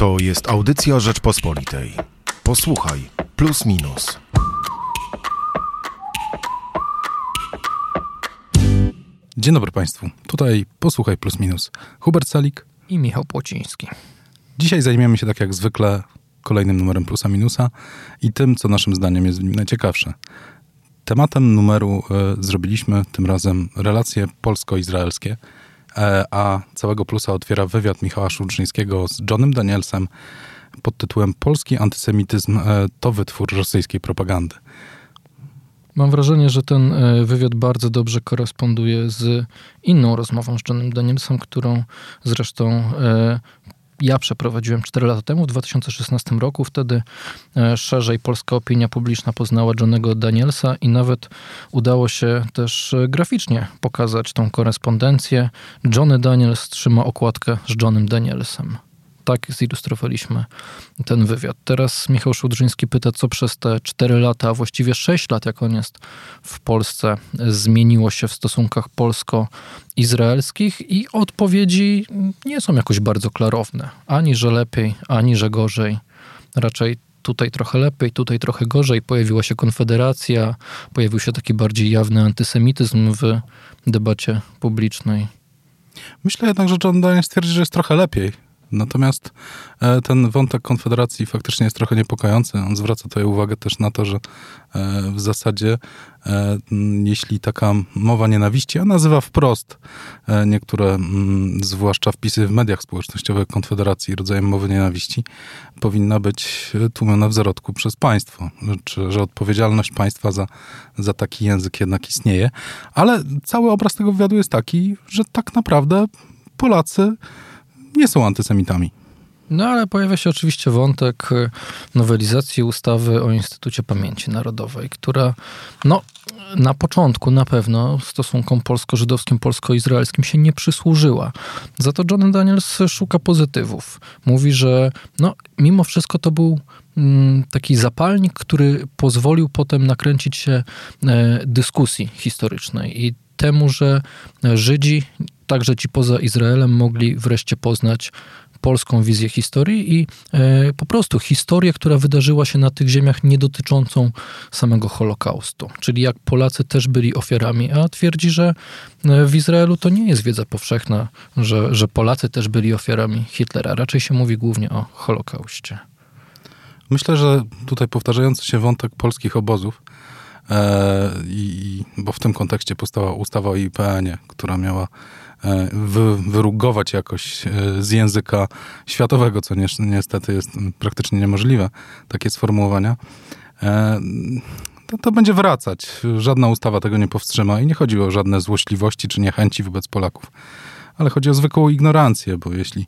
To jest audycja Rzeczpospolitej. Posłuchaj, plus minus. Dzień dobry Państwu. Tutaj posłuchaj plus minus. Hubert Salik. i Michał Płociński. Dzisiaj zajmiemy się tak jak zwykle kolejnym numerem plusa minusa i tym, co naszym zdaniem jest w nim najciekawsze. Tematem numeru e, zrobiliśmy tym razem relacje polsko-izraelskie, a całego plusa otwiera wywiad Michała Szulczyńskiego z Johnem Danielsem pod tytułem Polski antysemityzm e, to wytwór rosyjskiej propagandy. Mam wrażenie, że ten e, wywiad bardzo dobrze koresponduje z inną rozmową z Johnem Danielsem, którą zresztą e, ja przeprowadziłem 4 lata temu, w 2016 roku. Wtedy e, szerzej polska opinia publiczna poznała Johnego Danielsa i nawet udało się też e, graficznie pokazać tą korespondencję. Johnny Daniels trzyma okładkę z Johnem Danielsem. Tak zilustrowaliśmy ten wywiad. Teraz Michał Szudrzyński pyta, co przez te 4 lata, a właściwie 6 lat, jak on jest w Polsce, zmieniło się w stosunkach polsko-izraelskich i odpowiedzi nie są jakoś bardzo klarowne. Ani, że lepiej, ani, że gorzej. Raczej tutaj trochę lepiej, tutaj trochę gorzej. Pojawiła się konfederacja, pojawił się taki bardziej jawny antysemityzm w debacie publicznej. Myślę jednak, że John Daniels twierdzi, że jest trochę lepiej. Natomiast e, ten wątek Konfederacji faktycznie jest trochę niepokojący. On zwraca tutaj uwagę też na to, że e, w zasadzie e, jeśli taka mowa nienawiści, a nazywa wprost niektóre, zwłaszcza wpisy w mediach społecznościowych Konfederacji rodzajem mowy nienawiści, powinna być tłumiona w zarodku przez państwo. Czy, że odpowiedzialność państwa za, za taki język jednak istnieje. Ale cały obraz tego wywiadu jest taki, że tak naprawdę Polacy nie są antysemitami. No ale pojawia się oczywiście wątek y, nowelizacji ustawy o Instytucie Pamięci Narodowej, która no, na początku na pewno stosunkom polsko-żydowskim, polsko-izraelskim się nie przysłużyła. Za to John Daniels szuka pozytywów. Mówi, że no, mimo wszystko to był mm, taki zapalnik, który pozwolił potem nakręcić się e, dyskusji historycznej i temu, że Żydzi także ci poza Izraelem mogli wreszcie poznać polską wizję historii i e, po prostu historię, która wydarzyła się na tych ziemiach nie dotyczącą samego Holokaustu. Czyli jak Polacy też byli ofiarami, a twierdzi, że e, w Izraelu to nie jest wiedza powszechna, że, że Polacy też byli ofiarami Hitlera. Raczej się mówi głównie o Holokauście. Myślę, że tutaj powtarzający się wątek polskich obozów, i, bo w tym kontekście powstała ustawa o IPN-ie, która miała E, wy, wyrugować jakoś e, z języka światowego, co niestety jest praktycznie niemożliwe, takie sformułowania, e, to, to będzie wracać. Żadna ustawa tego nie powstrzyma i nie chodzi o żadne złośliwości czy niechęci wobec Polaków, ale chodzi o zwykłą ignorancję, bo jeśli,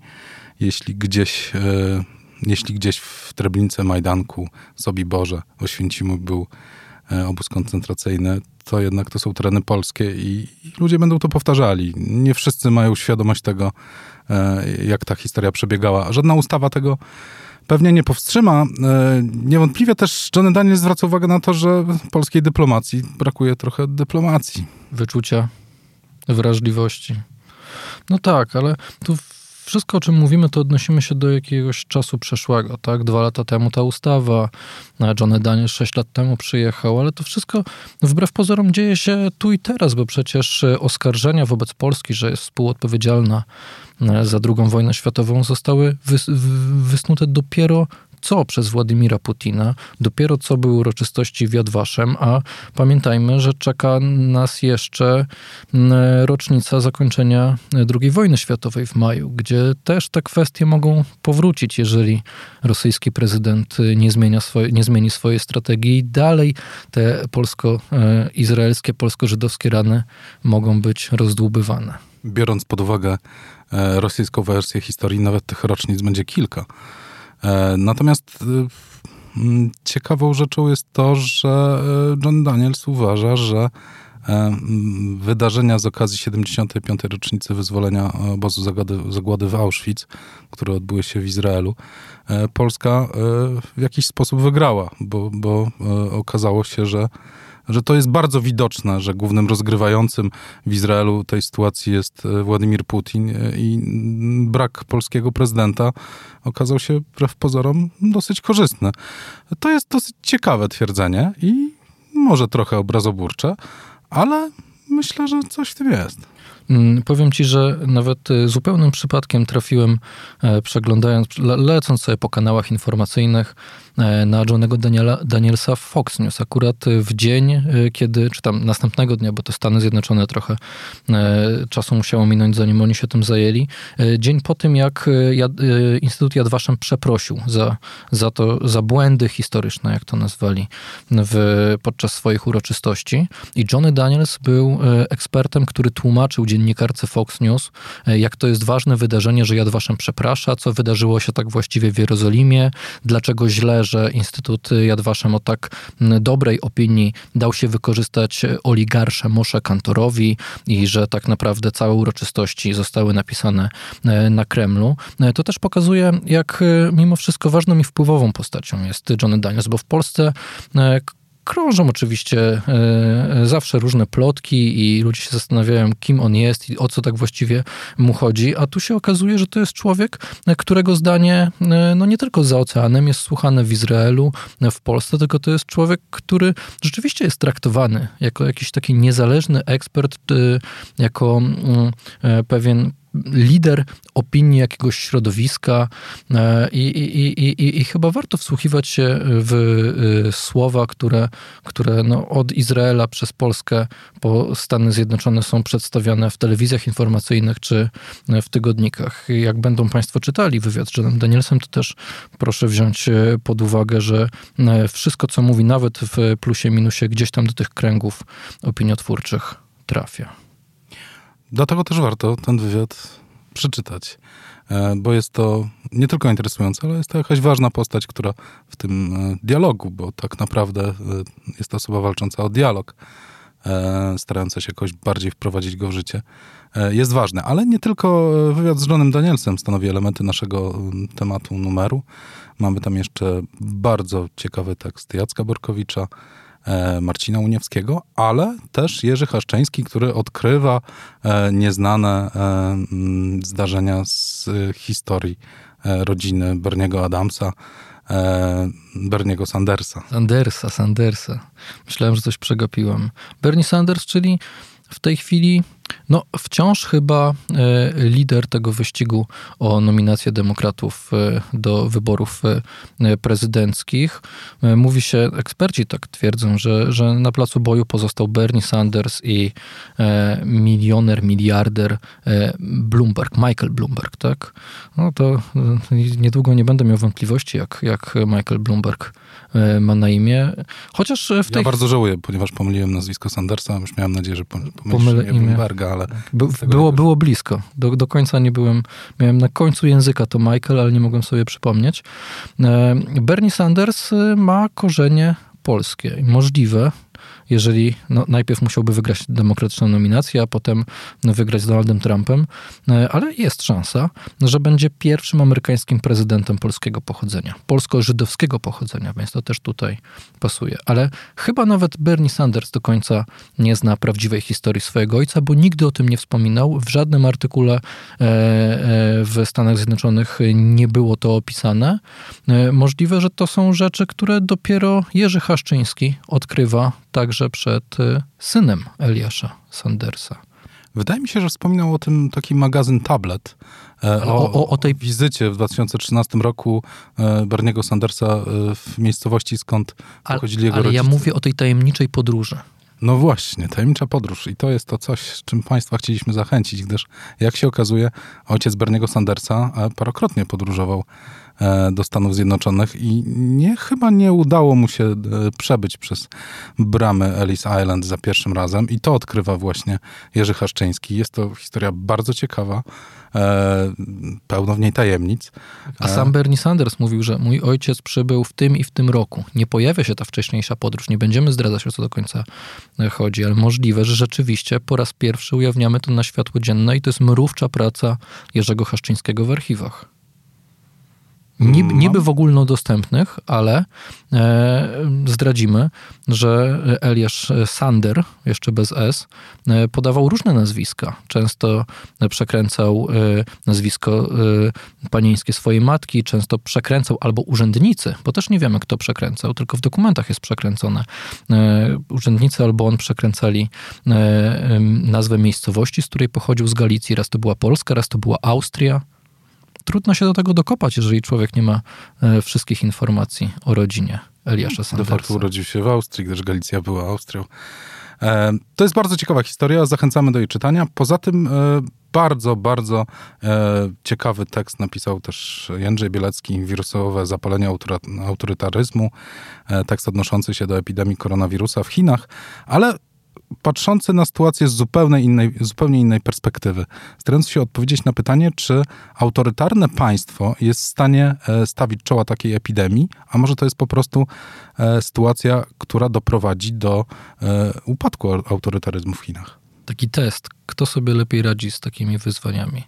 jeśli gdzieś jeśli gdzieś w Treblince, Majdanku, Sobiborze, Oświęcimu był obóz koncentracyjny, to jednak to są tereny polskie i, i, ludzie będą to powtarzali. Nie wszyscy mają świadomość tego, e, jak ta historia przebiegała. Żadna ustawa tego pewnie nie powstrzyma. E, niewątpliwie też Johnny Daniel zwraca uwagę na to, że polskiej dyplomacji brakuje trochę dyplomacji. Wyczucia, wrażliwości. No tak, ale tu wszystko, o czym mówimy, to odnosimy się do jakiegoś czasu przeszłego, tak? Dwa lata temu ta ustawa, Johnny Daniel sześć lat temu przyjechał, ale to wszystko wbrew pozorom dzieje się tu i teraz, bo przecież oskarżenia wobec Polski, że jest współodpowiedzialna e, za II wojnę światową, zostały wys wysnute dopiero co przez Władimira Putina, dopiero co były uroczystości w Jadwaszem, a pamiętajmy, że czeka nas jeszcze rocznica zakończenia II wojny światowej w maju, gdzie też te kwestie mogą powrócić, jeżeli rosyjski prezydent nie, zmienia swoje, nie zmieni swojej strategii i dalej te polsko-izraelskie, polsko-żydowskie rany mogą być rozdłubywane. Biorąc pod uwagę e, rosyjską wersję historii, nawet tych rocznic będzie kilka. E, natomiast e, ciekawą rzeczą jest to, że e, John Daniels uważa, że wydarzenia z okazji 75. rocznicy wyzwolenia obozu zagłady, w Auschwitz, które odbyły się w Izraelu, Polska w jakiś sposób wygrała, bo, bo okazało się, że że to jest bardzo widoczne, że głównym rozgrywającym w Izraelu tej sytuacji jest e, Władimir Putin e, i brak polskiego prezydenta okazał się wbrew pozorom dosyć korzystny. To jest dosyć ciekawe twierdzenie i może trochę obrazoburcze, ale myślę, że coś w tym jest. Mm, powiem ci, że nawet y, zupełnym przypadkiem trafiłem, e, przeglądając, lecąc sobie po kanałach informacyjnych, E, na Johnego Daniela, Danielsa w Fox News. Akurat w dzień, e, kiedy, czy tam następnego dnia, bo to Stany Zjednoczone trochę e, czasu musiało minąć, zanim oni się tym zajęli. Dzień po tym, jak Instytut Yad Vashem przeprosił za, za to, za błędy historyczne, jak to nazwali, w, podczas swoich uroczystości. I Johnny Daniels był ekspertem, który tłumaczył dziennikarce Fox News, jak to jest ważne wydarzenie, że Yad Vashem przeprasza, co wydarzyło się tak właściwie w Jerozolimie, dlaczego źle że Instytut Yad Vashem o tak dobrej opinii dał się wykorzystać oligarsze Moshe Kantorowi i że tak naprawdę całe uroczystości zostały napisane e, na Kremlu. E, to też pokazuje, jak e, mimo wszystko ważną i wpływową postacią jest Johnny Daniels, bo w Polsce Krążą oczywiście e, e, zawsze różne plotki i ludzie się zastanawiają, kim on jest i o co tak właściwie mu chodzi, a tu się okazuje, że to jest człowiek, którego zdanie e, no nie tylko za oceanem jest słuchane w Izraelu, w Polsce, tylko to jest człowiek, który rzeczywiście jest traktowany jako jakiś taki niezależny ekspert, jako mm, pewien lider opinii jakiegoś środowiska e, i, i, i, i, chyba warto wsłuchiwać się w e, słowa, które, które no od Izraela przez Polskę po Stany Zjednoczone są przedstawiane w telewizjach informacyjnych czy w tygodnikach. Jak będą Państwo czytali wywiad z Johnem Danielsem, to też proszę wziąć e, pod uwagę, że wszystko, co mówi nawet w plusie, minusie, gdzieś tam do tych kręgów opiniotwórczych trafia. Dlatego też warto ten wywiad przeczytać, e, bo jest to nie tylko interesujące, ale jest to jakaś ważna postać, która w tym e, dialogu, bo tak naprawdę e, jest to osoba walcząca o dialog, starająca się jakoś bardziej wprowadzić go w życie, jest ważne. Ale nie tylko wywiad z Johnem Danielsem stanowi elementy naszego tematu numeru. Mamy tam jeszcze bardzo ciekawy tekst Jacka Borkowicza, Marcina Uniewskiego, ale też Jerzy Haszczeński, który odkrywa e, nieznane e, mm, zdarzenia z historii rodziny Berniego Adamsa, Berniego Sandersa. Sandersa, Sandersa. Myślałem, że coś przegapiłem. Bernie Sanders, czyli w tej chwili no, wciąż chyba e, lider tego wyścigu o nominację demokratów e, do wyborów e, prezydenckich. Mówi się, eksperci tak twierdzą, że, że na placu boju pozostał Bernie Sanders i milioner, miliarder Bloomberg, Michael Bloomberg, tak? No to niedługo nie będę miał wątpliwości, jak, jak Michael Bloomberg ma na imię. Chociaż w tej... Ja bardzo żałuję, ponieważ pomyliłem nazwisko Sandersa, już miałem nadzieję, że pomylę imię Bloomberga, ale... By, było, było blisko. Do, do końca nie byłem... Miałem na końcu języka to Michael, ale nie mogłem sobie przypomnieć. E, Bernie Sanders y, ma korzenie polskie. Możliwe, jeżeli no, najpierw musiałby wygrać demokratyczną nominację, a potem wygrać z Donaldem Trumpem, e, ale jest szansa, że będzie pierwszym amerykańskim prezydentem polskiego pochodzenia, polsko-żydowskiego pochodzenia, więc to też tutaj pasuje. Ale chyba nawet Bernie Sanders do końca nie zna prawdziwej historii swojego ojca, bo nigdy o tym nie wspominał. W żadnym artykule e, e, w Stanach Zjednoczonych nie było to opisane. Możliwe, że to są rzeczy, które dopiero Jerzy Haszczyński odkrywa także przed y, synem Eliasza Sandersa. Wydaje mi się, że wspominał o tym taki magazyn Tablet. E, o, o, o, tej wizycie w 2013 roku e, Berniego Sandersa e, w miejscowości, skąd pochodzili jego ale rodzice. Ale ja mówię o tej tajemniczej podróży. No właśnie, tajemnicza podróż. I to jest to coś, z czym Państwa chcieliśmy zachęcić, gdyż jak się okazuje, ojciec Berniego Sandersa parokrotnie podróżował do Stanów Zjednoczonych i nie, chyba nie udało mu się e, przebyć przez bramy Ellis Island za pierwszym razem i to odkrywa właśnie Jerzy Haszczyński. Jest to historia bardzo ciekawa, e, pełno w niej tajemnic. A sam Bernie Sanders mówił, że mój ojciec przybył w tym i w tym roku. Nie pojawia się ta wcześniejsza podróż, nie będziemy zdradzać o co do końca chodzi, ale możliwe, że rzeczywiście po raz pierwszy ujawniamy to na światło dzienne i to jest mrówcza praca Jerzego Haszczyńskiego w archiwach. Niby, niby w ogólnodostępnych, ale e, zdradzimy, że Eliasz Sander, jeszcze bez S, e, podawał różne nazwiska. Często przekręcał e, nazwisko e, panieńskie swojej matki, często przekręcał albo urzędnicy, bo też nie wiemy, kto przekręcał, tylko w dokumentach jest przekręcone. E, urzędnicy albo on przekręcali e, nazwę miejscowości, z której pochodził z Galicji. Raz to była Polska, raz to była Austria trudno się do tego dokopać, jeżeli człowiek nie ma e, wszystkich informacji o rodzinie Eliasza Sandersa. De facto urodził się w Austrii, gdyż Galicja była Austrią. E, to jest bardzo ciekawa historia, zachęcamy do jej czytania. Poza tym e, bardzo, bardzo ciekawy tekst napisał też Jędrzej Bielecki, Wirusowe zapalenie autorytaryzmu, tekst odnoszący się do epidemii koronawirusa w Chinach, ale patrzący na sytuację z zupełnie innej, zupełnie innej perspektywy, starając się odpowiedzieć na pytanie, czy autorytarne państwo jest w stanie e, stawić czoła takiej epidemii, a może to jest po prostu e, sytuacja, która doprowadzi do e, upadku autorytaryzmu w Chinach. Taki test, kto sobie lepiej radzi z takimi wyzwaniami.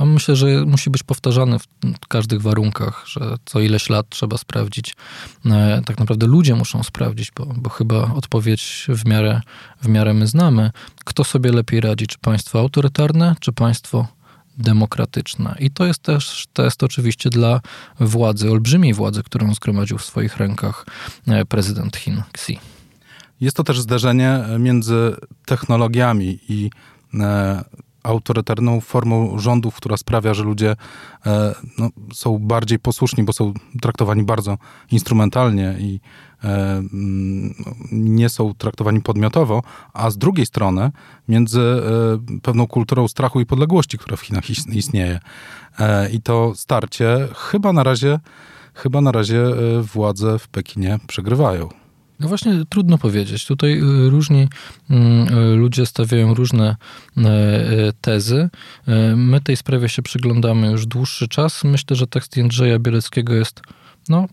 A myślę, że musi być powtarzany w każdych warunkach, że co ileś lat trzeba sprawdzić. E, tak naprawdę ludzie muszą sprawdzić, bo, bo chyba odpowiedź w miarę, w miarę my znamy. Kto sobie lepiej radzi, czy państwo autorytarne, czy państwo demokratyczne. I to jest też test oczywiście dla władzy, olbrzymiej władzy, którą zgromadził w swoich rękach e, prezydent Chin Xi. Jest to też zderzenie między technologiami i e, autorytarną formą rządów, która sprawia, że ludzie e, no, są bardziej posłuszni, bo są traktowani bardzo instrumentalnie i e, mm, nie są traktowani podmiotowo, a z drugiej strony między e, pewną kulturą strachu i podległości, która w Chinach istnieje. I to starcie chyba na razie, chyba na razie władze w Pekinie przegrywają. No właśnie trudno powiedzieć. Tutaj y, różni mm, y, ludzie stawiają różne y, tezy. My tej sprawie się przyglądamy już dłuższy czas. Myślę, że tekst Jędrzeja Bieleckiego jest no,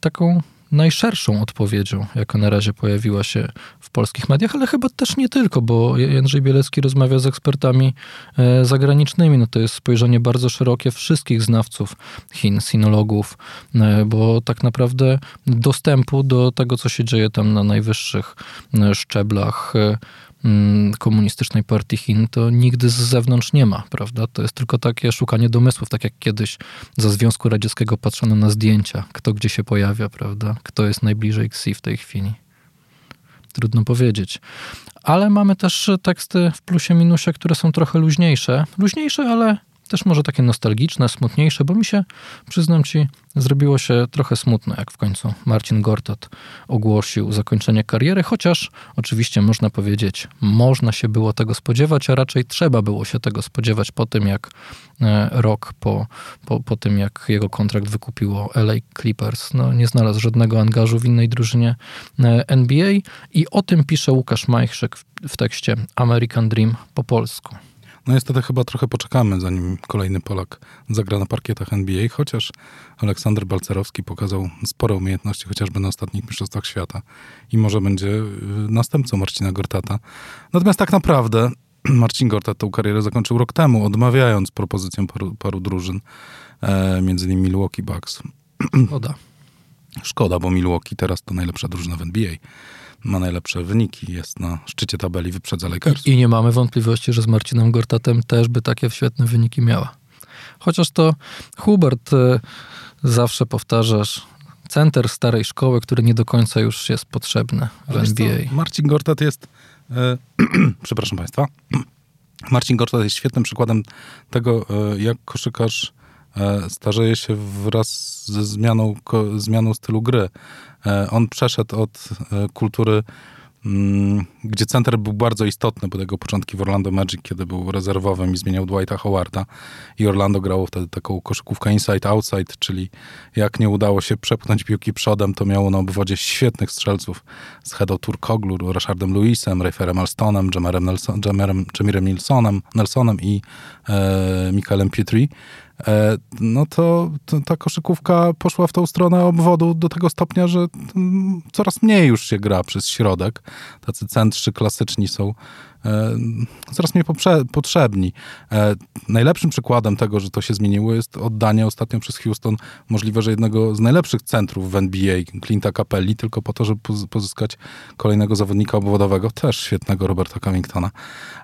taką najszerszą odpowiedzią, jaka na razie pojawiła się w polskich mediach, ale chyba też nie tylko, bo Jędrzej Bielecki rozmawia z ekspertami e, zagranicznymi. No to jest spojrzenie bardzo szerokie wszystkich znawców Chin, sinologów, e, bo tak naprawdę dostępu do tego, co się dzieje tam na najwyższych e, szczeblach komunistycznej partii Chin, to nigdy z zewnątrz nie ma, prawda? To jest tylko takie szukanie domysłów, tak jak kiedyś za Związku Radzieckiego patrzono na zdjęcia, kto gdzie się pojawia, prawda? Kto jest najbliżej Xi w tej chwili. Trudno powiedzieć. Ale mamy też teksty w plusie, minusie, które są trochę luźniejsze. Luźniejsze, ale też może takie nostalgiczne, smutniejsze, bo mi się, przyznam ci, zrobiło się trochę smutno, jak w końcu Marcin Gortat ogłosił zakończenie kariery, chociaż oczywiście można powiedzieć, można się było tego spodziewać, a raczej trzeba było się tego spodziewać po tym, jak e, rok po, po, po tym, jak jego kontrakt wykupiło LA Clippers, no, nie znalazł żadnego angażu w innej drużynie e, NBA i o tym pisze Łukasz Majchrzek w, w tekście American Dream po polsku. No niestety chyba trochę poczekamy, zanim kolejny Polak zagra na parkietach NBA, chociaż Aleksander Balcerowski pokazał spore umiejętności, chociażby na ostatnich Mistrzostwach Świata i może będzie y, następcą Marcina Gortata. Natomiast tak naprawdę Marcin Gortat tę karierę zakończył rok temu, odmawiając propozycjom paru, paru drużyn, e, między innymi Milwaukee Bucks. Szkoda. Szkoda, bo Milwaukee teraz to najlepsza drużyna w NBA ma najlepsze wyniki, jest na szczycie tabeli, wyprzedza Lakers. I, I nie mamy wątpliwości, że z Marcinem Gortatem też by takie świetne wyniki miała. Chociaż to Hubert y, zawsze powtarzasz, center starej szkoły, który nie do końca już jest potrzebny w NBA. Co? Marcin Gortat jest, e, przepraszam Państwa, Marcin Gortat jest świetnym przykładem tego, e, jak koszykarz e, starzeje się wraz ze zmianą, zmianą stylu gry. E, on przeszedł od e, kultury, gdzie center był bardzo istotny, bo jego początki w Orlando Magic, kiedy był rezerwowym i zmieniał Dwighta Howarda i Orlando grało wtedy taką koszykówkę inside-outside, czyli jak nie udało się przepchnąć piłki przodem, to miało na obwodzie świetnych strzelców z Hedo Turkoglu, Rashardem Lewisem, Rayferem Alstonem, Jamerem, Nelson, Jamerem, Jamirem Nilsonem, Nelsonem i e, Michaelem Petrie. No to, to, ta koszykówka poszła w tą stronę obwodu do tego stopnia, że coraz mniej już się gra przez środek. Tacy centrzy klasyczni są coraz mniej poprze- potrzebni. E, najlepszym przykładem tego, że to się zmieniło jest oddanie ostatnio przez Houston możliwe, że jednego z najlepszych centrów w NBA, Clint'a Capelli, tylko po to, żeby poz- pozyskać kolejnego zawodnika obwodowego, też świetnego Roberta Covingtona.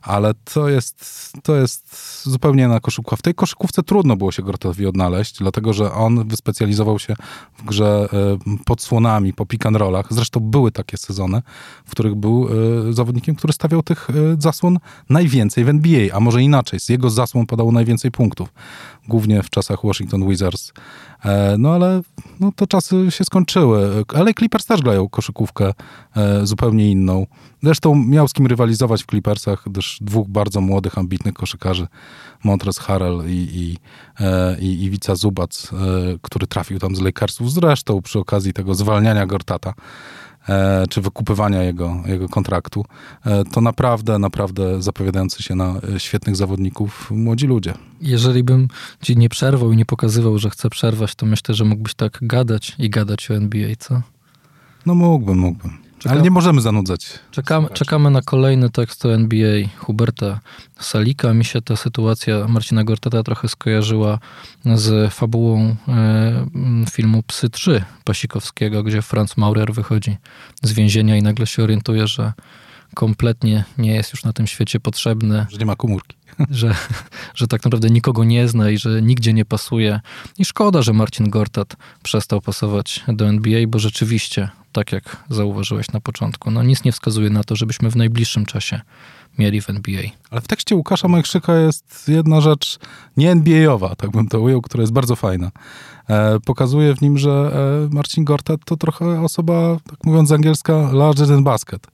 Ale to jest, to jest zupełnie inna koszykówka. W tej koszykówce trudno było się Gortowi odnaleźć, dlatego że on wyspecjalizował się w grze e, pod słonami, po pick and rollach. Zresztą były takie sezony, w których był e, zawodnikiem, który stawiał tych e, zasłon najwięcej w NBA, a może inaczej, z jego zasłon padało najwięcej punktów. Głównie w czasach Washington Wizards. E, No ale no, te czasy się skończyły. Ale Clippers też grają koszykówkę e, zupełnie inną. Zresztą miał z kim rywalizować w Clippersach, gdyż dwóch bardzo młodych, ambitnych koszykarzy, Montrezl Harrell i, i, e, i Iwica Zubac, który trafił tam z Lakersów, zresztą przy okazji tego zwalniania Gortata, czy wykupywania jego, jego kontraktu, e, to naprawdę, naprawdę zapowiadający się na e, świetnych zawodników młodzi ludzie. Jeżeli bym ci nie przerwał i nie pokazywał, że chcę przerwać, to myślę, że mógłbyś tak gadać i gadać o NBA, co? No mógłbym, mógłbym. Czeka- Ale nie możemy zanudzać. Czekamy, czekamy na kolejny tekst o NBA Huberta Salika. Mi się ta sytuacja Marcina Gortata trochę skojarzyła z fabułą e, filmu Psy 3 Pasikowskiego, gdzie Franz Maurer wychodzi z więzienia i nagle się orientuje, że kompletnie nie jest już na tym świecie potrzebny, Że nie ma komórki. że, że tak naprawdę nikogo nie zna i że nigdzie nie pasuje. I szkoda, że Marcin Gortat przestał pasować do NBA, bo rzeczywiście, tak jak zauważyłeś na początku, no nic nie wskazuje na to, żebyśmy w najbliższym czasie mieli w NBA. Ale w tekście Łukasza Majchrzyka jest jedna rzecz nie NBA-owa, tak bym to ujął, która jest bardzo fajna. E, pokazuje w nim, że e, Marcin Gortat to trochę osoba, tak mówiąc z angielska, larger than basket.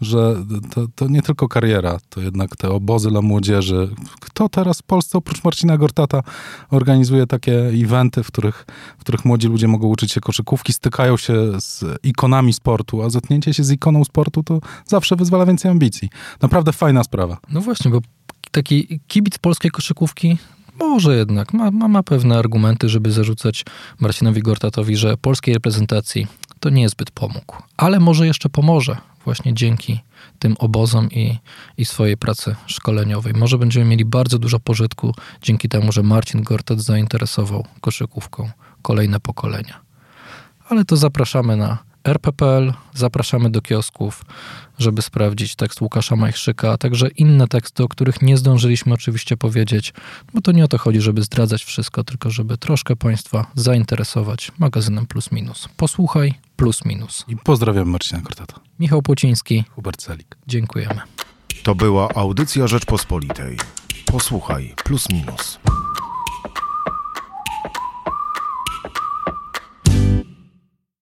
Że to, to nie tylko kariera, to jednak te obozy dla młodzieży. Kto teraz w Polsce oprócz Marcina Gortata organizuje takie eventy, w których, w których młodzi ludzie mogą uczyć się koszykówki, stykają się z ikonami sportu, a zetknięcie się z ikoną sportu to zawsze wyzwala więcej ambicji. Naprawdę fajna sprawa. No właśnie, bo taki kibic polskiej koszykówki może jednak ma, ma, ma pewne argumenty, żeby zarzucać Marcinowi Gortatowi, że polskiej reprezentacji to nie zbyt pomógł. Ale może jeszcze pomoże właśnie dzięki tym obozom i, i swojej pracy szkoleniowej. Może będziemy mieli bardzo dużo pożytku dzięki temu, że Marcin Gortat zainteresował koszykówką kolejne pokolenia. Ale to zapraszamy na RPPL, zapraszamy do kiosków, żeby sprawdzić tekst Łukasza Majchrzyka, a także inne teksty, o których nie zdążyliśmy oczywiście powiedzieć, bo to nie o to chodzi, żeby zdradzać wszystko, tylko żeby troszkę Państwa zainteresować magazynem Plus Minus. Posłuchaj Plus Minus. I pozdrawiam Marcina Gortata. Michał Płociński, Hubert Celik. dziękujemy. To była audycja Rzeczpospolitej. Posłuchaj, plus minus.